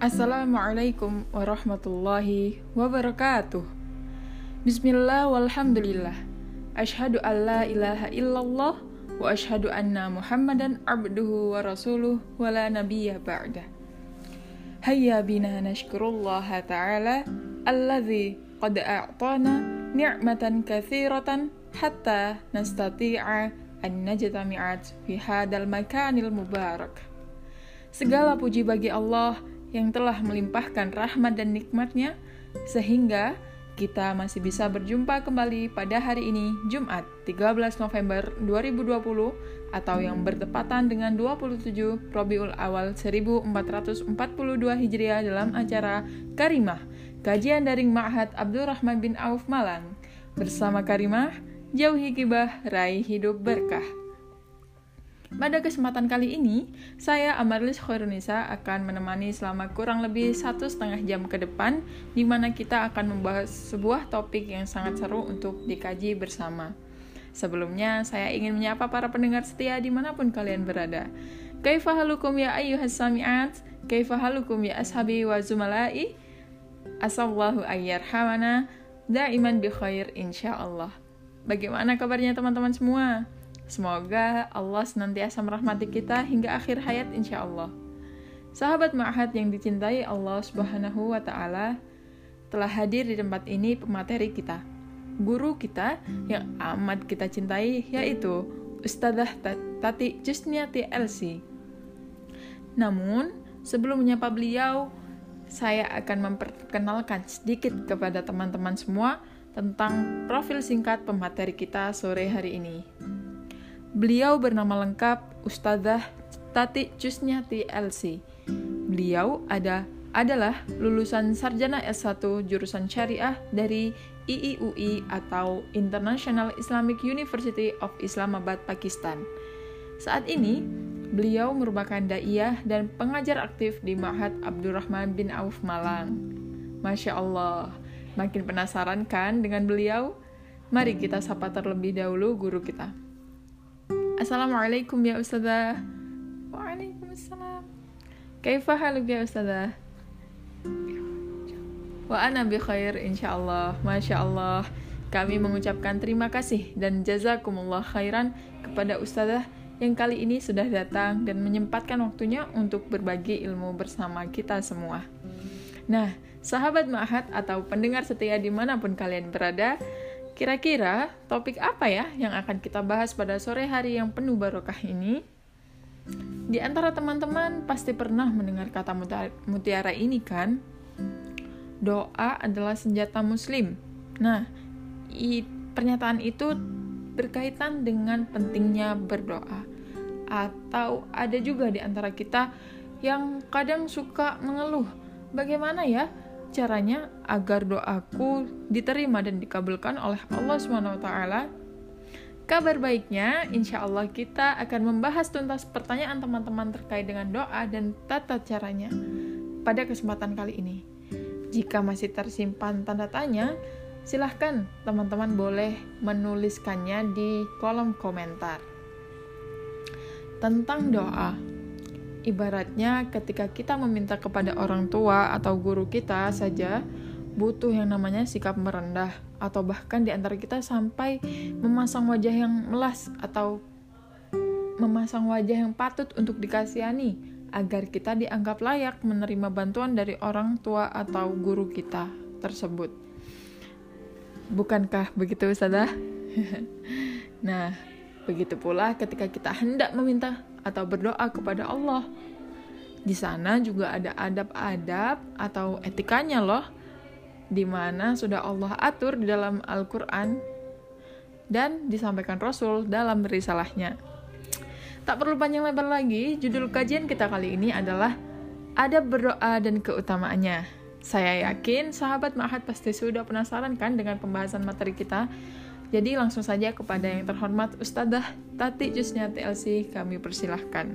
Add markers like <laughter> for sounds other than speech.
Assalamualaikum warahmatullahi wabarakatuh. Bismillah walhamdulillah. Ashhadu an la ilaha illallah wa ashhadu anna Muhammadan abduhu wa rasuluh wa la nabiyya ba'dah. Hayya bina nashkurullaha ta'ala alladhi qad a'tana ni'matan kathiratan hatta nastati'a an najtami'at fi hadal makanil mubarak. Segala puji bagi Allah yang telah melimpahkan rahmat dan nikmatnya, sehingga kita masih bisa berjumpa kembali pada hari ini, Jumat 13 November 2020, atau yang bertepatan dengan 27 Robiul Awal 1442 Hijriah dalam acara Karimah, kajian daring Ma'had Abdurrahman bin Auf Malang. Bersama Karimah, jauhi gibah, raih hidup berkah. Pada kesempatan kali ini, saya Amarlis Khairunisa akan menemani selama kurang lebih satu setengah jam ke depan, di mana kita akan membahas sebuah topik yang sangat seru untuk dikaji bersama. Sebelumnya, saya ingin menyapa para pendengar setia di mana pun kalian berada. Kaifahalukum ya ayyuhas sami'at, kaifahalukum ya ashabi wa zumalai, asallahu ayyarhamana, daiman bi khair insyaallah. Bagaimana kabarnya teman-teman semua? Semoga Allah senantiasa merahmati kita hingga akhir hayat insya Allah. Sahabat ma'had yang dicintai Allah subhanahu wa ta'ala telah hadir di tempat ini pemateri kita. Guru kita yang amat kita cintai yaitu Ustadzah Tati Jusniati LC. Namun, sebelum menyapa beliau, saya akan memperkenalkan sedikit kepada teman-teman semua tentang profil singkat pemateri kita sore hari ini. Beliau bernama lengkap Ustazah Tati Cusnyati LC. Beliau ada adalah lulusan sarjana S1 jurusan syariah dari IIUI atau International Islamic University of Islamabad, Pakistan. Saat ini, beliau merupakan daiyah dan pengajar aktif di Ma'had Abdurrahman bin Auf Malang. Masya Allah, makin penasaran kan dengan beliau? Mari kita sapa terlebih dahulu guru kita. Assalamualaikum ya Ustazah. Waalaikumsalam. Kaifa haluk ya Ustazah? Wa ana bi khair insyaallah. Masya Allah. Kami mengucapkan terima kasih dan jazakumullah khairan kepada Ustazah yang kali ini sudah datang dan menyempatkan waktunya untuk berbagi ilmu bersama kita semua. Nah, sahabat ma'had atau pendengar setia di mana pun kalian berada, Kira-kira topik apa ya yang akan kita bahas pada sore hari yang penuh barokah ini? Di antara teman-teman pasti pernah mendengar kata mutiara ini kan? Doa adalah senjata muslim. Nah, pernyataan itu berkaitan dengan pentingnya berdoa. Atau ada juga di antara kita yang kadang suka mengeluh, bagaimana ya caranya agar doaku diterima dan dikabulkan oleh Allah SWT? Kabar baiknya, insya Allah kita akan membahas tuntas pertanyaan teman-teman terkait dengan doa dan tata caranya pada kesempatan kali ini. Jika masih tersimpan tanda tanya, silahkan teman-teman boleh menuliskannya di kolom komentar. Tentang doa, Ibaratnya ketika kita meminta kepada orang tua atau guru kita saja butuh yang namanya sikap merendah atau bahkan di antara kita sampai memasang wajah yang melas atau memasang wajah yang patut untuk dikasihani agar kita dianggap layak menerima bantuan dari orang tua atau guru kita tersebut. Bukankah begitu Ustazah? <laughs> nah, begitu pula ketika kita hendak meminta atau berdoa kepada Allah. Di sana juga ada adab-adab atau etikanya loh, di mana sudah Allah atur di dalam Al-Quran dan disampaikan Rasul dalam risalahnya. Tak perlu panjang lebar lagi, judul kajian kita kali ini adalah Adab berdoa dan keutamaannya. Saya yakin sahabat Ma'had pasti sudah penasaran kan dengan pembahasan materi kita. Jadi langsung saja kepada yang terhormat Ustadzah Tati Jusnya TLC kami persilahkan.